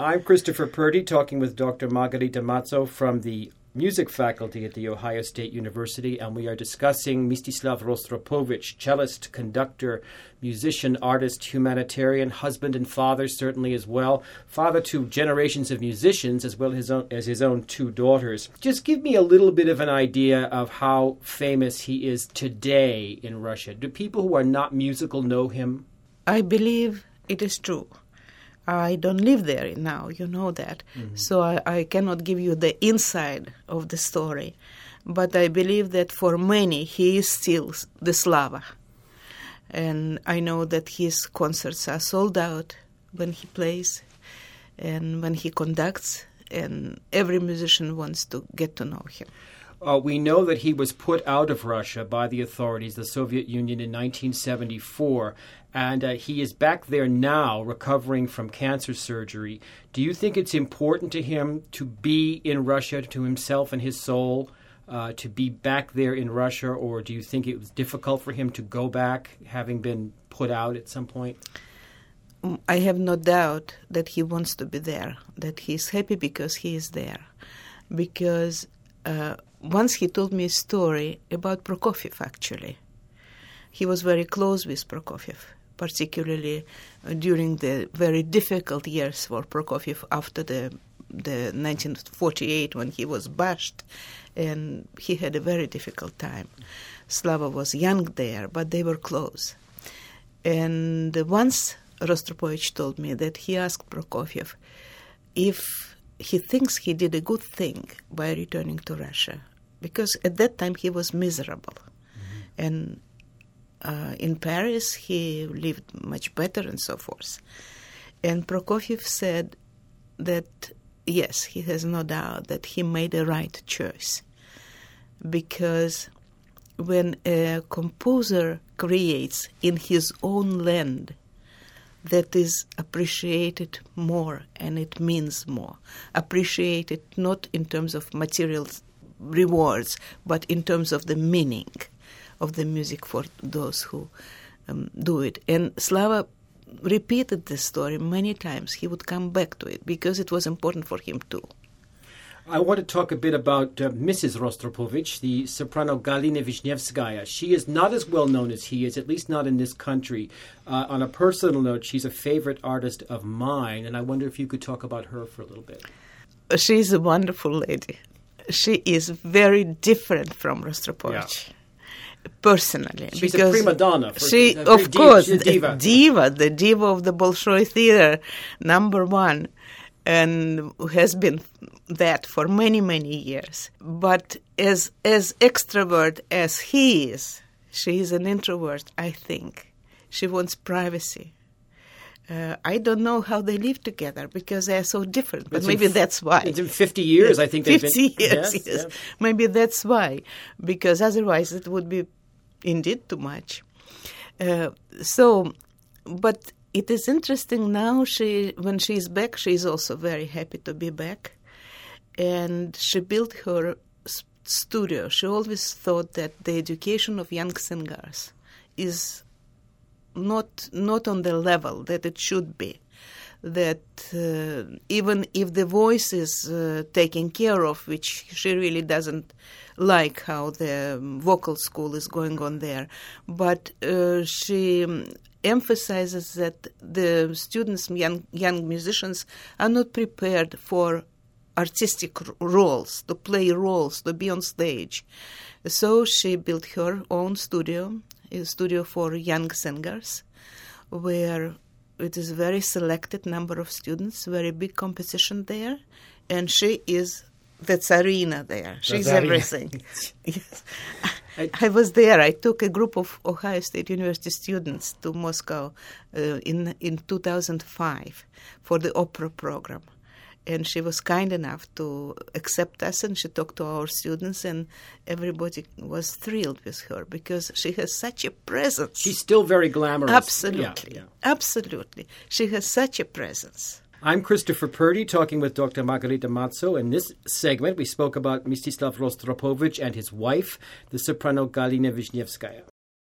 I'm Christopher Purdy talking with Dr. Margarita Mazo from the music faculty at The Ohio State University, and we are discussing Mstislav Rostropovich, cellist, conductor, musician, artist, humanitarian, husband and father, certainly as well, father to generations of musicians as well his own, as his own two daughters. Just give me a little bit of an idea of how famous he is today in Russia. Do people who are not musical know him? I believe it is true. I don't live there now, you know that. Mm-hmm. So I, I, cannot give you the inside of the story. But I believe that for many, he is still the Slava. And I know that his concerts are sold out when he plays and when he conducts, and every musician wants to get to know him. Uh, we know that he was put out of Russia by the authorities, the Soviet Union, in 1974, and uh, he is back there now recovering from cancer surgery. Do you think it's important to him to be in Russia, to himself and his soul, uh, to be back there in Russia, or do you think it was difficult for him to go back, having been put out at some point? Mm, I have no doubt that he wants to be there, that he's happy because he is there. Because uh, once he told me a story about Prokofiev, actually. He was very close with Prokofiev, particularly uh, during the very difficult years for Prokofiev after the the 1948 when he was bashed, and he had a very difficult time. Slava was young there, but they were close. And once Rostropovich told me that he asked Prokofiev if he thinks he did a good thing by returning to Russia because at that time he was miserable. Mm-hmm. And uh, in Paris he lived much better and so forth. And Prokofiev said that yes, he has no doubt that he made a right choice because when a composer creates in his own land, that is appreciated more and it means more. Appreciated not in terms of material rewards, but in terms of the meaning of the music for those who um, do it. And Slava repeated this story many times. He would come back to it because it was important for him too. I want to talk a bit about uh, Mrs. Rostropovich, the soprano Galina Vishnevskaya. She is not as well known as he is, at least not in this country. Uh, on a personal note, she's a favorite artist of mine, and I wonder if you could talk about her for a little bit. She's a wonderful lady. She is very different from Rostropovich. Yeah. Personally she's because a prima donna she of course diva. diva the diva of the bolshoi theater number one and has been that for many many years. But as as extrovert as he is she is an introvert i think. She wants privacy uh, I don't know how they live together because they are so different. But it's maybe f- that's why. It's in 50 years, I think. 50 been, years, yes, yes. yes. Maybe that's why. Because otherwise it would be indeed too much. Uh, so, but it is interesting now. She, when she is back, she is also very happy to be back, and she built her studio. She always thought that the education of young singers is not not on the level that it should be. That uh, even if the voice is uh, taken care of, which she really doesn't like how the vocal school is going on there, but uh, she emphasizes that the students, young, young musicians, are not prepared for artistic roles, to play roles, to be on stage. So she built her own studio, a studio for young singers, where it is a very selected number of students, very big competition there, and she is the tsarina there. She's everything. yes. I, I, was there. I took a group of Ohio State University students to Moscow uh, in in 2005 for the opera program and she was kind enough to accept us and she talked to our students and everybody was thrilled with her because she has such a presence she's still very glamorous absolutely yeah, yeah. absolutely she has such a presence I'm Christopher Purdy talking with Dr. Margarita Mazo. In this segment, we spoke about Mstislav Rostropovich and his wife, the soprano Galina Vishnevskaya.